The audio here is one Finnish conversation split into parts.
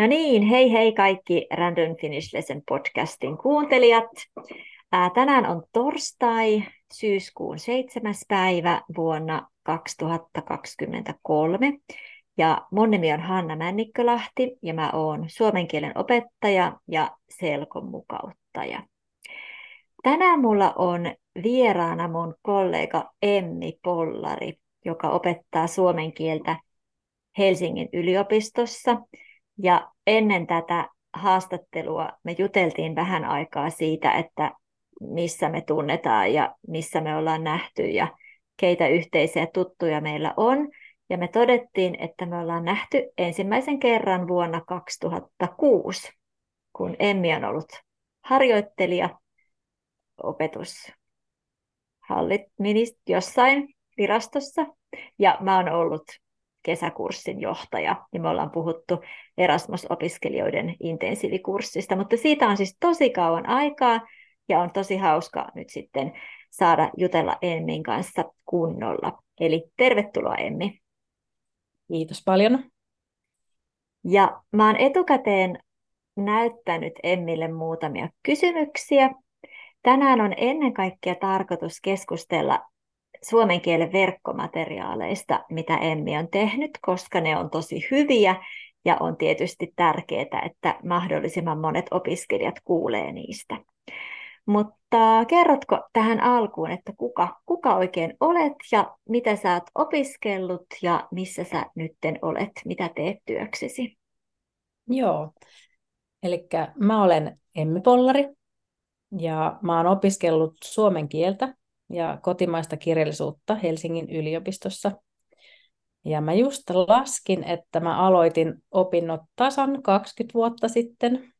No niin, hei hei kaikki Random Finish Lesson podcastin kuuntelijat. Ää, tänään on torstai, syyskuun 7. päivä vuonna 2023. Ja mun nimi on Hanna Männikkölahti ja mä oon suomen kielen opettaja ja selkon mukauttaja. Tänään mulla on vieraana mun kollega Emmi Pollari, joka opettaa suomen kieltä Helsingin yliopistossa – ja ennen tätä haastattelua me juteltiin vähän aikaa siitä, että missä me tunnetaan ja missä me ollaan nähty ja keitä yhteisiä tuttuja meillä on. Ja me todettiin, että me ollaan nähty ensimmäisen kerran vuonna 2006, kun Emmi on ollut harjoittelija opetushallit jossain virastossa. Ja mä oon ollut kesäkurssin johtaja, ja me ollaan puhuttu Erasmus-opiskelijoiden intensiivikurssista, mutta siitä on siis tosi kauan aikaa, ja on tosi hauska nyt sitten saada jutella Emmin kanssa kunnolla. Eli tervetuloa Emmi. Kiitos paljon. Ja mä oon etukäteen näyttänyt Emmille muutamia kysymyksiä. Tänään on ennen kaikkea tarkoitus keskustella suomen kielen verkkomateriaaleista, mitä Emmi on tehnyt, koska ne on tosi hyviä ja on tietysti tärkeää, että mahdollisimman monet opiskelijat kuulee niistä. Mutta kerrotko tähän alkuun, että kuka, kuka oikein olet ja mitä sä oot opiskellut ja missä sä nytten olet, mitä teet työksesi? Joo, eli mä olen Emmi Pollari ja mä oon opiskellut suomen kieltä ja kotimaista kirjallisuutta Helsingin yliopistossa. Ja mä just laskin, että mä aloitin opinnot tasan 20 vuotta sitten.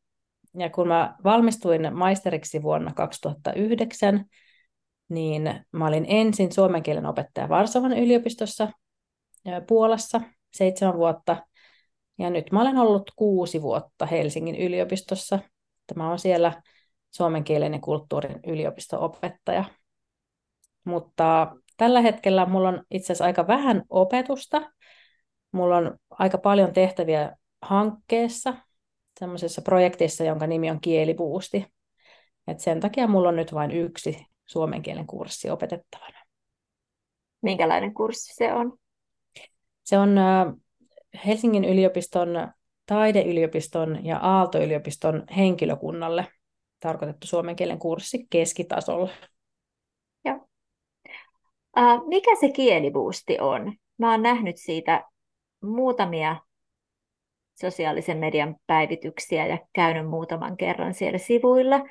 Ja kun mä valmistuin maisteriksi vuonna 2009, niin mä olin ensin suomen kielen opettaja Varsovan yliopistossa Puolassa seitsemän vuotta. Ja nyt mä olen ollut kuusi vuotta Helsingin yliopistossa. Tämä on siellä suomen kielen ja kulttuurin yliopisto-opettaja. Mutta tällä hetkellä mulla on itse asiassa aika vähän opetusta. Mulla on aika paljon tehtäviä hankkeessa, semmoisessa projektissa, jonka nimi on Kielibuusti. Et sen takia mulla on nyt vain yksi suomen kielen kurssi opetettavana. Minkälainen kurssi se on? Se on Helsingin yliopiston, taideyliopiston ja Aalto-yliopiston henkilökunnalle tarkoitettu suomen kielen kurssi keskitasolla. Uh, mikä se kielibuusti on? Mä oon nähnyt siitä muutamia sosiaalisen median päivityksiä ja käynyt muutaman kerran siellä sivuilla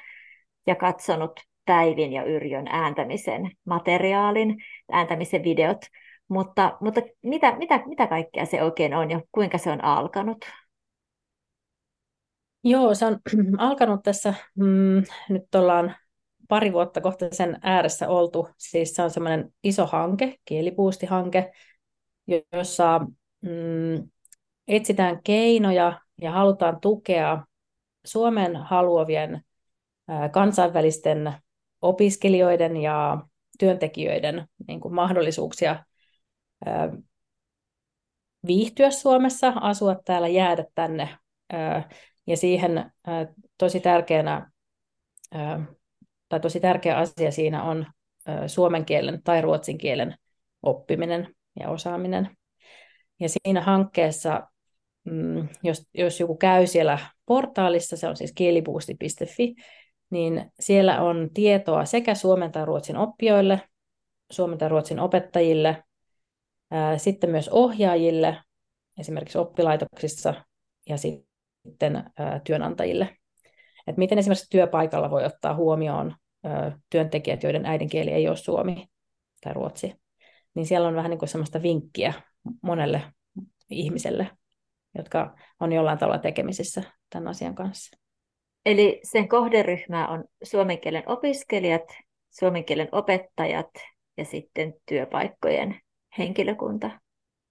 ja katsonut Päivin ja Yrjön ääntämisen materiaalin, ääntämisen videot, mutta, mutta mitä, mitä, mitä kaikkea se oikein on ja kuinka se on alkanut? Joo, se on alkanut tässä, mm, nyt ollaan pari vuotta kohta sen ääressä oltu. Siis se on semmoinen iso hanke, kielipuusti-hanke, jossa mm, etsitään keinoja ja halutaan tukea Suomen haluavien kansainvälisten opiskelijoiden ja työntekijöiden niin kuin mahdollisuuksia viihtyä Suomessa, asua täällä, jäädä tänne. Ja siihen tosi tärkeänä tai tosi tärkeä asia siinä on suomen kielen tai ruotsin kielen oppiminen ja osaaminen. Ja siinä hankkeessa, mm, jos, jos joku käy siellä portaalissa, se on siis kielibuusti.fi, niin siellä on tietoa sekä suomen tai ruotsin oppijoille, suomen tai ruotsin opettajille, sitten myös ohjaajille, esimerkiksi oppilaitoksissa ja sitten työnantajille että miten esimerkiksi työpaikalla voi ottaa huomioon työntekijät, joiden äidinkieli ei ole suomi tai ruotsi. Niin siellä on vähän niin kuin semmoista vinkkiä monelle ihmiselle, jotka on jollain tavalla tekemisissä tämän asian kanssa. Eli sen kohderyhmä on suomen kielen opiskelijat, suomen kielen opettajat ja sitten työpaikkojen henkilökunta.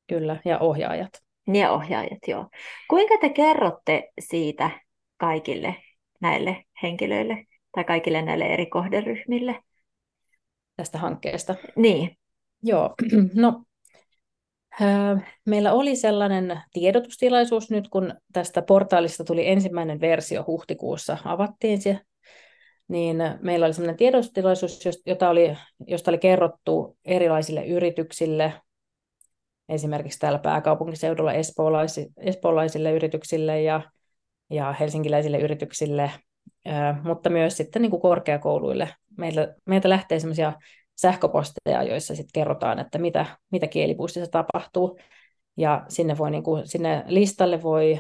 Kyllä, ja ohjaajat. Ja ohjaajat, joo. Kuinka te kerrotte siitä kaikille näille henkilöille tai kaikille näille eri kohderyhmille. Tästä hankkeesta? Niin. Joo, no Meillä oli sellainen tiedotustilaisuus nyt, kun tästä portaalista tuli ensimmäinen versio huhtikuussa, avattiin se, niin meillä oli sellainen tiedotustilaisuus, jota oli, josta oli kerrottu erilaisille yrityksille, esimerkiksi täällä pääkaupunkiseudulla espoolaisille, espoolaisille yrityksille ja, ja helsinkiläisille yrityksille, mutta myös sitten niin kuin korkeakouluille. Meiltä, meiltä lähtee sellaisia sähköposteja, joissa sitten kerrotaan, että mitä, mitä kielipuistissa tapahtuu. Ja sinne, voi, niin kuin, sinne listalle voi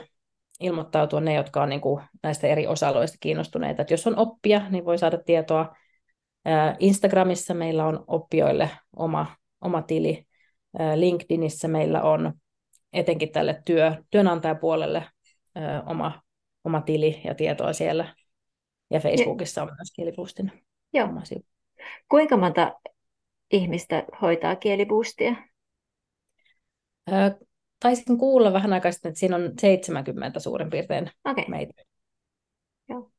ilmoittautua ne, jotka on niin kuin, näistä eri osa-alueista kiinnostuneita. Et jos on oppia, niin voi saada tietoa. Instagramissa meillä on oppijoille oma, oma tili. LinkedInissä meillä on etenkin tälle työ, työnantajapuolelle oma, oma tili ja tietoa siellä. Ja Facebookissa on myös kielipuustin Joo. oma sivu. Kuinka monta ihmistä hoitaa kieliboostia? taisin kuulla vähän aikaa sitten, että siinä on 70 suurin piirtein okay. meitä. Joo.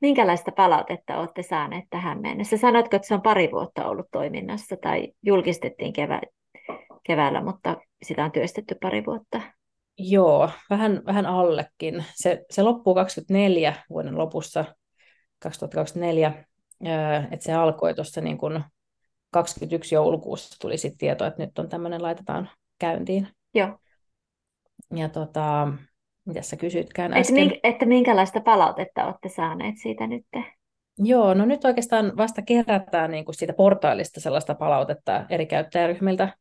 Minkälaista palautetta olette saaneet tähän mennessä? Sanotko, että se on pari vuotta ollut toiminnassa tai julkistettiin kevä- keväällä, mutta sitä on työstetty pari vuotta? Joo, vähän, vähän allekin. Se, se loppuu 24 vuoden lopussa, 2024, että se alkoi tuossa niin kuin 21 joulukuussa tuli sitten tieto, että nyt on tämmöinen, laitetaan käyntiin. Joo. Ja tota, mitä sä kysytkään äsken? Että, mink, että minkälaista palautetta olette saaneet siitä nyt? Joo, no nyt oikeastaan vasta kerätään niin kuin siitä portaalista sellaista palautetta eri käyttäjäryhmiltä,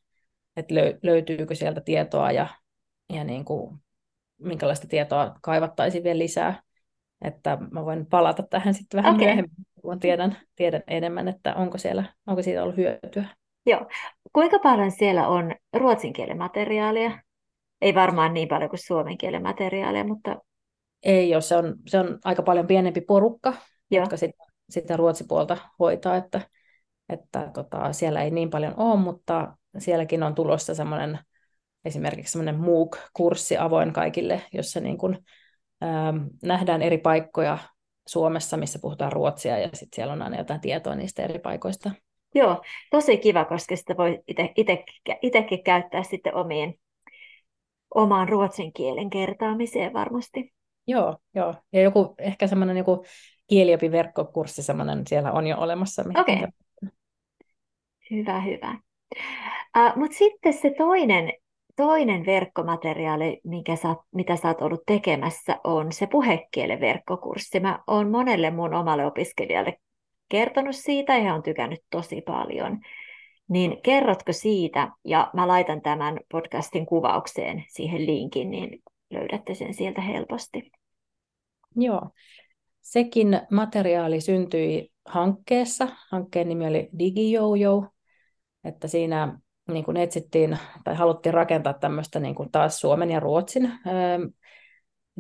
että löytyykö sieltä tietoa ja, ja niin kuin, minkälaista tietoa kaivattaisiin vielä lisää. Että mä voin palata tähän sitten vähän okay. myöhemmin, kun tiedän, tiedän enemmän, että onko, siellä, onko siitä ollut hyötyä. Joo. Kuinka paljon siellä on ruotsin kielen materiaalia? Ei varmaan niin paljon kuin suomen kielen materiaalia, mutta... Ei ole, se on, se on aika paljon pienempi porukka, Joo. jotka sitä, sitä ruotsipuolta hoitaa, että, että tota, siellä ei niin paljon ole, mutta sielläkin on tulossa semmoinen esimerkiksi semmoinen MOOC-kurssi avoin kaikille, jossa niin kuin, ähm, nähdään eri paikkoja Suomessa, missä puhutaan ruotsia, ja sitten siellä on aina jotain tietoa niistä eri paikoista. Joo, tosi kiva, koska sitä voi itsekin käyttää sitten omiin, omaan ruotsin kielen kertaamiseen varmasti. Joo, joo. Ja joku ehkä semmoinen joku kieliopiverkkokurssi semmoinen siellä on jo olemassa. Okei. Okay. Hyvä, hyvä. Uh, Mutta sitten se toinen, toinen verkkomateriaali, minkä sä, mitä sä oot ollut tekemässä, on se puhekielen verkkokurssi. Mä oon monelle mun omalle opiskelijalle kertonut siitä ja on tykännyt tosi paljon. Niin kerrotko siitä, ja mä laitan tämän podcastin kuvaukseen siihen linkin, niin löydätte sen sieltä helposti. Joo. Sekin materiaali syntyi hankkeessa. Hankkeen nimi oli DigiJojo, että siinä niin kuin etsittiin tai haluttiin rakentaa tämmöistä niin kuin taas suomen ja ruotsin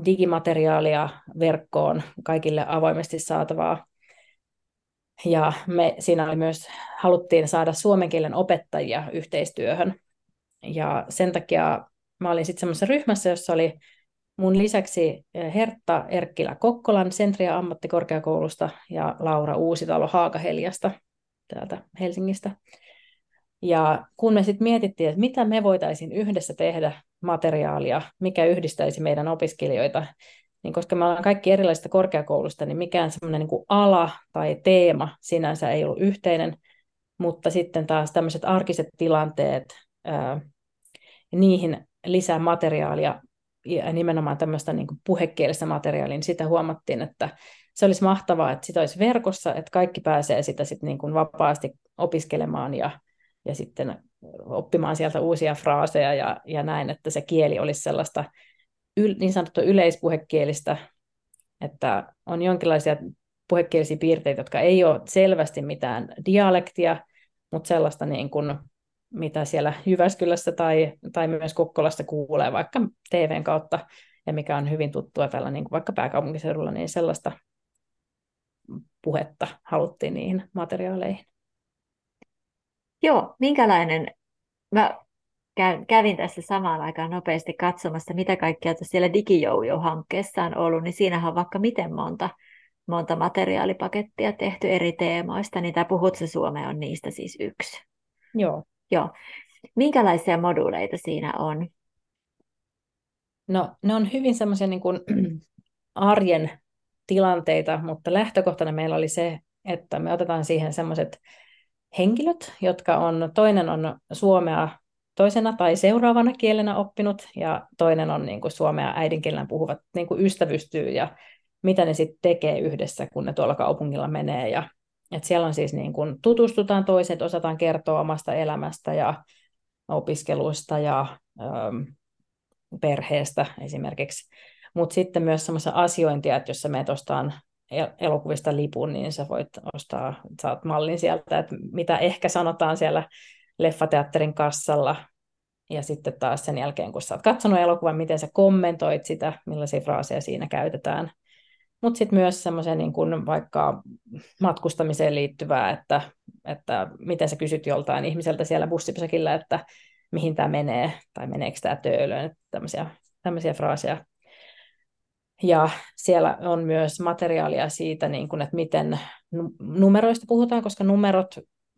digimateriaalia verkkoon kaikille avoimesti saatavaa ja me siinä oli myös, haluttiin saada suomen kielen opettajia yhteistyöhön. Ja sen takia mä olin sitten semmoisessa ryhmässä, jossa oli mun lisäksi eh, Hertta Erkkilä Kokkolan Sentria ammattikorkeakoulusta ja Laura Uusitalo Haakaheliasta täältä Helsingistä. Ja kun me sitten mietittiin, että mitä me voitaisiin yhdessä tehdä materiaalia, mikä yhdistäisi meidän opiskelijoita, niin koska me ollaan kaikki erilaisista korkeakoulusta, niin mikään semmoinen niin ala tai teema sinänsä ei ollut yhteinen, mutta sitten taas tämmöiset arkiset tilanteet, ää, niihin lisää materiaalia ja nimenomaan tämmöistä niin puhekielistä materiaalia, niin sitä huomattiin, että se olisi mahtavaa, että sitä olisi verkossa, että kaikki pääsee sitä sitten niin kuin vapaasti opiskelemaan ja, ja sitten oppimaan sieltä uusia fraaseja ja, ja näin, että se kieli olisi sellaista yl, niin sanottua yleispuhekielistä, että on jonkinlaisia puhekielisiä piirteitä, jotka ei ole selvästi mitään dialektia, mutta sellaista niin kuin, mitä siellä Jyväskylässä tai, tai myös Kokkolassa kuulee vaikka TVn kautta, ja mikä on hyvin tuttua tällä niin vaikka pääkaupunkiseudulla, niin sellaista puhetta haluttiin niihin materiaaleihin. Joo, minkälainen, mä kävin tässä samaan aikaan nopeasti katsomassa, mitä kaikkea siellä DigiJojo-hankkeessa on ollut, niin siinähän on vaikka miten monta, monta materiaalipakettia tehty eri teemoista, niin tämä Puhut se Suome on niistä siis yksi. Joo. Joo. Minkälaisia moduuleita siinä on? No, ne on hyvin semmoisia niin kuin arjen tilanteita, mutta lähtökohtana meillä oli se, että me otetaan siihen semmoiset henkilöt, jotka on, toinen on suomea toisena tai seuraavana kielenä oppinut, ja toinen on niin kuin suomea äidinkielenä puhuvat niin kuin ystävystyy, ja mitä ne sitten tekee yhdessä, kun ne tuolla kaupungilla menee. Ja, et siellä on siis niin kuin, tutustutaan toiset, osataan kertoa omasta elämästä ja opiskeluista ja ähm, perheestä esimerkiksi. Mutta sitten myös semmoista asiointia, että jos sä meet ostaan elokuvista lipun, niin sä voit ostaa, saat mallin sieltä, että mitä ehkä sanotaan siellä leffateatterin kassalla, ja sitten taas sen jälkeen, kun sä oot katsonut elokuvan, miten sä kommentoit sitä, millaisia fraaseja siinä käytetään. Mutta sitten myös semmoisen niin kun vaikka matkustamiseen liittyvää, että, että miten sä kysyt joltain ihmiseltä siellä bussipysäkillä, että mihin tämä menee, tai meneekö tämä töölöön, tämmöisiä, tämmöisiä fraaseja. Ja siellä on myös materiaalia siitä, niin kun, että miten numeroista puhutaan, koska numerot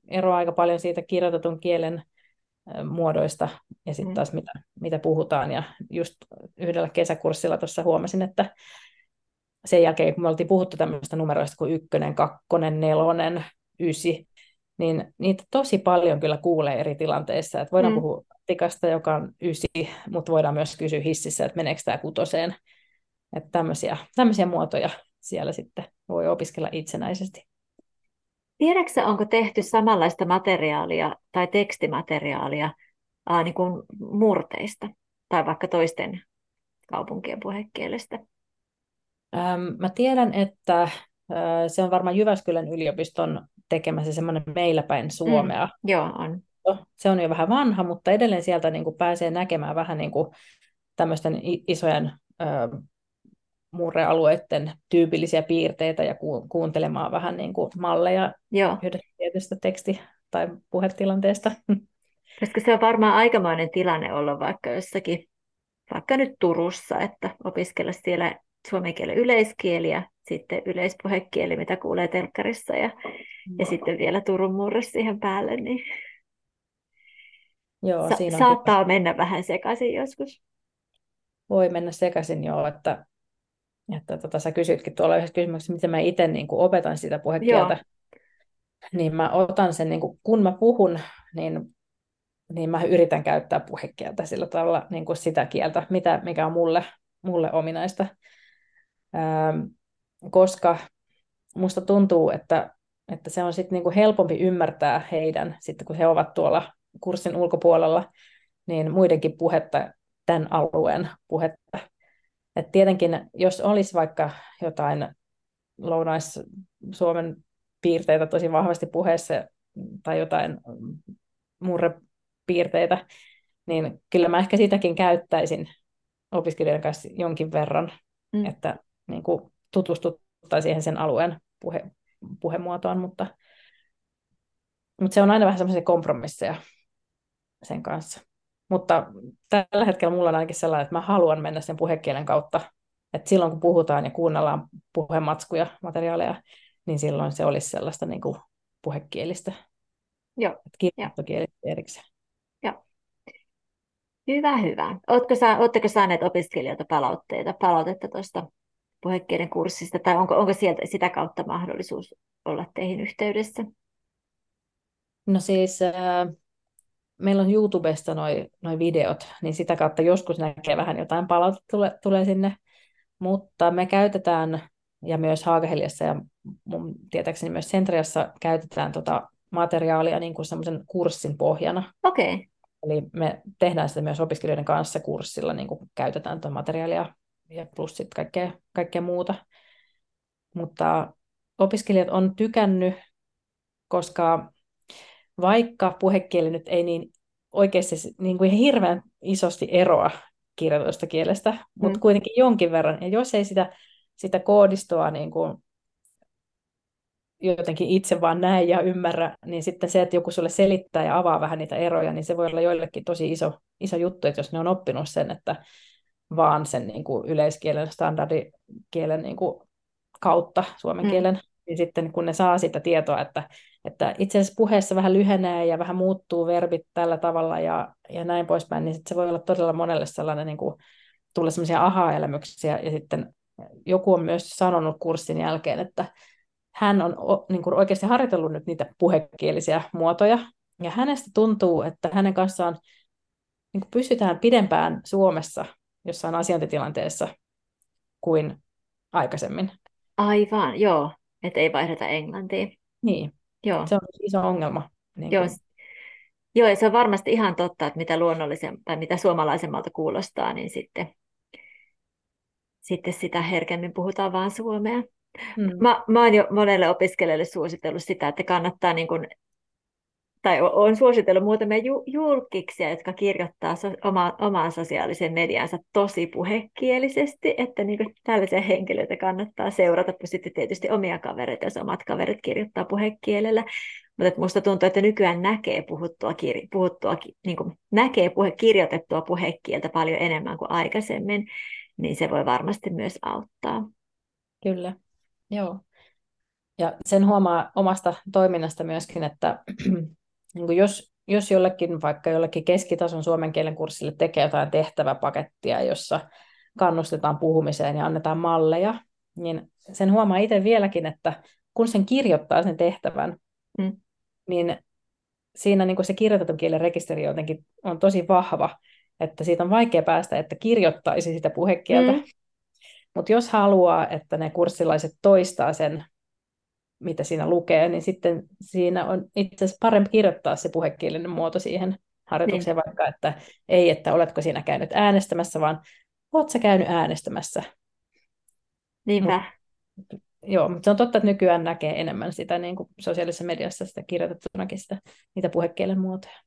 eroavat aika paljon siitä kirjoitetun kielen muodoista ja sitten mm. taas mitä, mitä puhutaan. Ja just yhdellä kesäkurssilla tuossa huomasin, että sen jälkeen, kun me oltiin puhuttu tämmöistä numeroista kuin ykkönen, kakkonen, nelonen, ysi, niin niitä tosi paljon kyllä kuulee eri tilanteissa. Että voidaan mm. puhua tikasta, joka on ysi, mutta voidaan myös kysyä hississä, että meneekö tämä kutoseen. Että tämmöisiä, tämmöisiä muotoja siellä sitten voi opiskella itsenäisesti. Tiedätkö onko tehty samanlaista materiaalia tai tekstimateriaalia ää, niin kuin murteista tai vaikka toisten kaupunkien puhekielestä? Ähm, mä tiedän, että äh, se on varmaan Jyväskylän yliopiston tekemä se semmoinen meillä päin Suomea. Mm, joo, on. Se on jo vähän vanha, mutta edelleen sieltä niin kuin pääsee näkemään vähän niin kuin tämmöisten isojen ö, murrealueiden tyypillisiä piirteitä ja ku, kuuntelemaan vähän niin kuin malleja Joo. yhdestä tietystä teksti- tai puhetilanteesta. Koska se on varmaan aikamoinen tilanne olla vaikka jossakin, vaikka nyt Turussa, että opiskella siellä suomen kielen yleiskieli ja sitten yleispuhekieli, mitä kuulee telkkarissa ja, ja sitten vielä Turun murre siihen päälle, niin Joo, Sa- siinä on saattaa kyllä. mennä vähän sekaisin joskus. Voi mennä sekaisin joo, että, että tota, sä kysytkin tuolla yhdessä kysymyksessä, miten mä itse niin kuin opetan sitä puhekieltä. Joo. Niin mä otan sen, niin kuin, kun mä puhun, niin, niin mä yritän käyttää puhekieltä sillä tavalla niin kuin sitä kieltä, mitä, mikä on mulle, mulle ominaista. Ähm, koska musta tuntuu, että, että se on sitten niinku helpompi ymmärtää heidän, sitten kun he ovat tuolla kurssin ulkopuolella, niin muidenkin puhetta, tämän alueen puhetta. Et tietenkin, jos olisi vaikka jotain lounais-Suomen piirteitä tosi vahvasti puheessa tai jotain murrepiirteitä, niin kyllä mä ehkä sitäkin käyttäisin opiskelijoiden kanssa jonkin verran, mm. että niin kuin tutustuttaa siihen sen alueen puhe, puhemuotoon, mutta, mutta se on aina vähän semmoisia kompromisseja sen kanssa. Mutta tällä hetkellä mulla on ainakin sellainen, että mä haluan mennä sen puhekielen kautta. Että silloin kun puhutaan ja kuunnellaan puhematskuja, materiaaleja, niin silloin se olisi sellaista niin kuin puhekielistä. Joo. Kirjoittokielistä erikseen. Joo. Hyvä, hyvä. Oletko sa, oletteko saaneet opiskelijoilta palautteita, palautetta tuosta puhekielen kurssista, tai onko, onko sieltä sitä kautta mahdollisuus olla teihin yhteydessä? No siis äh, meillä on YouTubesta noin noi videot, niin sitä kautta joskus näkee vähän jotain palautetta tulee, tulee sinne, mutta me käytetään, ja myös Haagaheliassa ja mun tietääkseni myös Centriassa käytetään tota materiaalia niin kuin semmoisen kurssin pohjana. Okei. Okay. Eli me tehdään sitä myös opiskelijoiden kanssa kurssilla, niin kuin käytetään tuota materiaalia ja plus sitten kaikkea, kaikkea muuta. Mutta opiskelijat on tykännyt, koska vaikka puhekieli nyt ei niin oikeasti niin kuin hirveän isosti eroa kirjoitusta kielestä, mm. mutta kuitenkin jonkin verran. Ja jos ei sitä, sitä koodistoa niin kuin jotenkin itse vaan näe ja ymmärrä, niin sitten se, että joku sulle selittää ja avaa vähän niitä eroja, niin se voi olla joillekin tosi iso, iso juttu, että jos ne on oppinut sen, että vaan sen niin kuin yleiskielen, standardikielen niin kuin kautta, suomen mm. kielen, niin sitten kun ne saa sitä tietoa, että, että itse asiassa puheessa vähän lyhenee ja vähän muuttuu verbit tällä tavalla ja, ja näin poispäin, niin sit se voi olla todella monelle sellainen niin kuin, tulla sellaisia aha-elämyksiä. Ja sitten joku on myös sanonut kurssin jälkeen, että hän on niin kuin oikeasti harjoitellut nyt niitä puhekielisiä muotoja. Ja hänestä tuntuu, että hänen kanssaan niin kuin pysytään pidempään Suomessa jossain asiointitilanteessa kuin aikaisemmin. Aivan, joo, että ei vaihdeta englantiin. Niin, joo. se on iso ongelma. Niin joo, kuin. joo, ja se on varmasti ihan totta, että mitä luonnollisen tai mitä suomalaisemmalta kuulostaa, niin sitten, sitten sitä herkemmin puhutaan vaan suomea. Hmm. Mä, mä oon jo monelle opiskelijalle suositellut sitä, että kannattaa niin kuin tai on suositellut muutamia ju- julkiksia, jotka kirjoittaa so- oma, omaan sosiaalisen mediansa tosi puhekielisesti, että niin kuin tällaisia henkilöitä kannattaa seurata, sitten tietysti omia kavereita, jos omat kaverit kirjoittaa puhekielellä. Mutta että tuntuu, että nykyään näkee puhuttua, kir- puhuttua niin kuin näkee puhe, kirjoitettua puhekieltä paljon enemmän kuin aikaisemmin, niin se voi varmasti myös auttaa. Kyllä, joo. Ja sen huomaa omasta toiminnasta myöskin, että niin kuin jos, jos jollekin, vaikka jollekin keskitason suomen kielen kurssille tekee jotain tehtäväpakettia, jossa kannustetaan puhumiseen ja annetaan malleja, niin sen huomaa itse vieläkin, että kun sen kirjoittaa sen tehtävän, mm. niin siinä niin kuin se kirjoitetun kielen rekisteri jotenkin on tosi vahva, että siitä on vaikea päästä, että kirjoittaisi sitä puhekieltä. Mm. Mutta jos haluaa, että ne kurssilaiset toistaa sen mitä siinä lukee, niin sitten siinä on itse asiassa parempi kirjoittaa se puhekielinen muoto siihen harjoitukseen, niin. vaikka että ei, että oletko siinä käynyt äänestämässä, vaan oletko sä käynyt äänestämässä. Niinpä. Mut, joo, mutta se on totta, että nykyään näkee enemmän sitä niin kuin sosiaalisessa mediassa sitä kirjoitettunakin sitä, niitä puhekielen muotoja.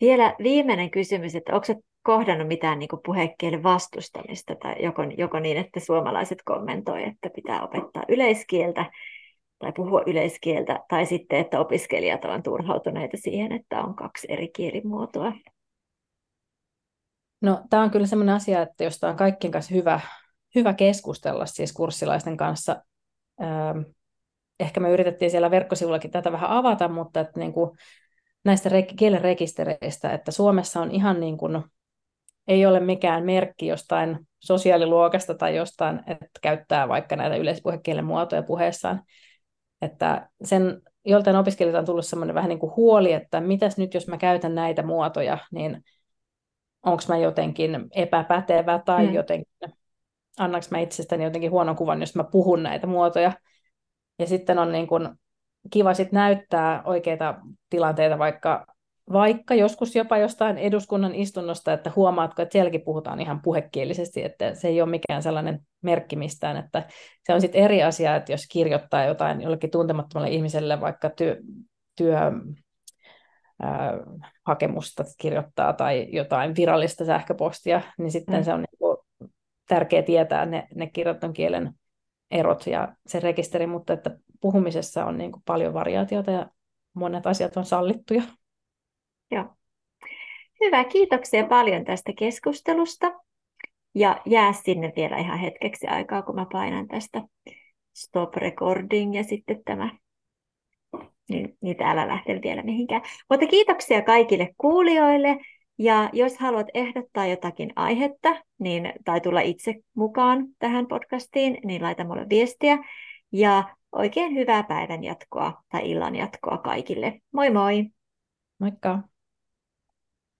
Vielä viimeinen kysymys, että onko kohdannut mitään niin kuin puhekielen vastustamista, tai joko, joko niin, että suomalaiset kommentoivat, että pitää opettaa yleiskieltä, tai puhua yleiskieltä, tai sitten, että opiskelijat ovat turhautuneita siihen, että on kaksi eri kielimuotoa. No, tämä on kyllä sellainen asia, että josta on kaikkien kanssa hyvä, hyvä keskustella siis kurssilaisten kanssa. Ehkä me yritettiin siellä verkkosivullakin tätä vähän avata, mutta että niin kuin näistä kielen rekistereistä, että Suomessa on ihan niin kuin, ei ole mikään merkki jostain sosiaaliluokasta tai jostain, että käyttää vaikka näitä yleispuhekielen muotoja puheessaan. Että sen joltain opiskelijalta on tullut semmoinen vähän niin kuin huoli, että mitäs nyt jos mä käytän näitä muotoja, niin onko mä jotenkin epäpätevä tai mm. jotenkin, annaks mä itsestäni jotenkin huonon kuvan, jos mä puhun näitä muotoja. Ja sitten on niin kuin kiva sit näyttää oikeita tilanteita, vaikka vaikka joskus jopa jostain eduskunnan istunnosta, että huomaatko, että sielläkin puhutaan ihan puhekielisesti, että se ei ole mikään sellainen merkki mistään, että se on sitten eri asia, että jos kirjoittaa jotain jollekin tuntemattomalle ihmiselle vaikka työ, työ ää, hakemusta kirjoittaa tai jotain virallista sähköpostia, niin sitten mm. se on niin tärkeää tietää ne, ne kirjoitetun kielen erot ja se rekisteri, mutta että puhumisessa on niin paljon variaatiota ja monet asiat on sallittuja. Joo. Hyvä, kiitoksia paljon tästä keskustelusta. Ja jää sinne vielä ihan hetkeksi aikaa, kun mä painan tästä stop recording ja sitten tämä, niin, niin täällä lähde vielä mihinkään. Mutta kiitoksia kaikille kuulijoille. Ja jos haluat ehdottaa jotakin aihetta niin, tai tulla itse mukaan tähän podcastiin, niin laita mulle viestiä. Ja oikein hyvää päivän jatkoa tai illan jatkoa kaikille. Moi moi! Moikka!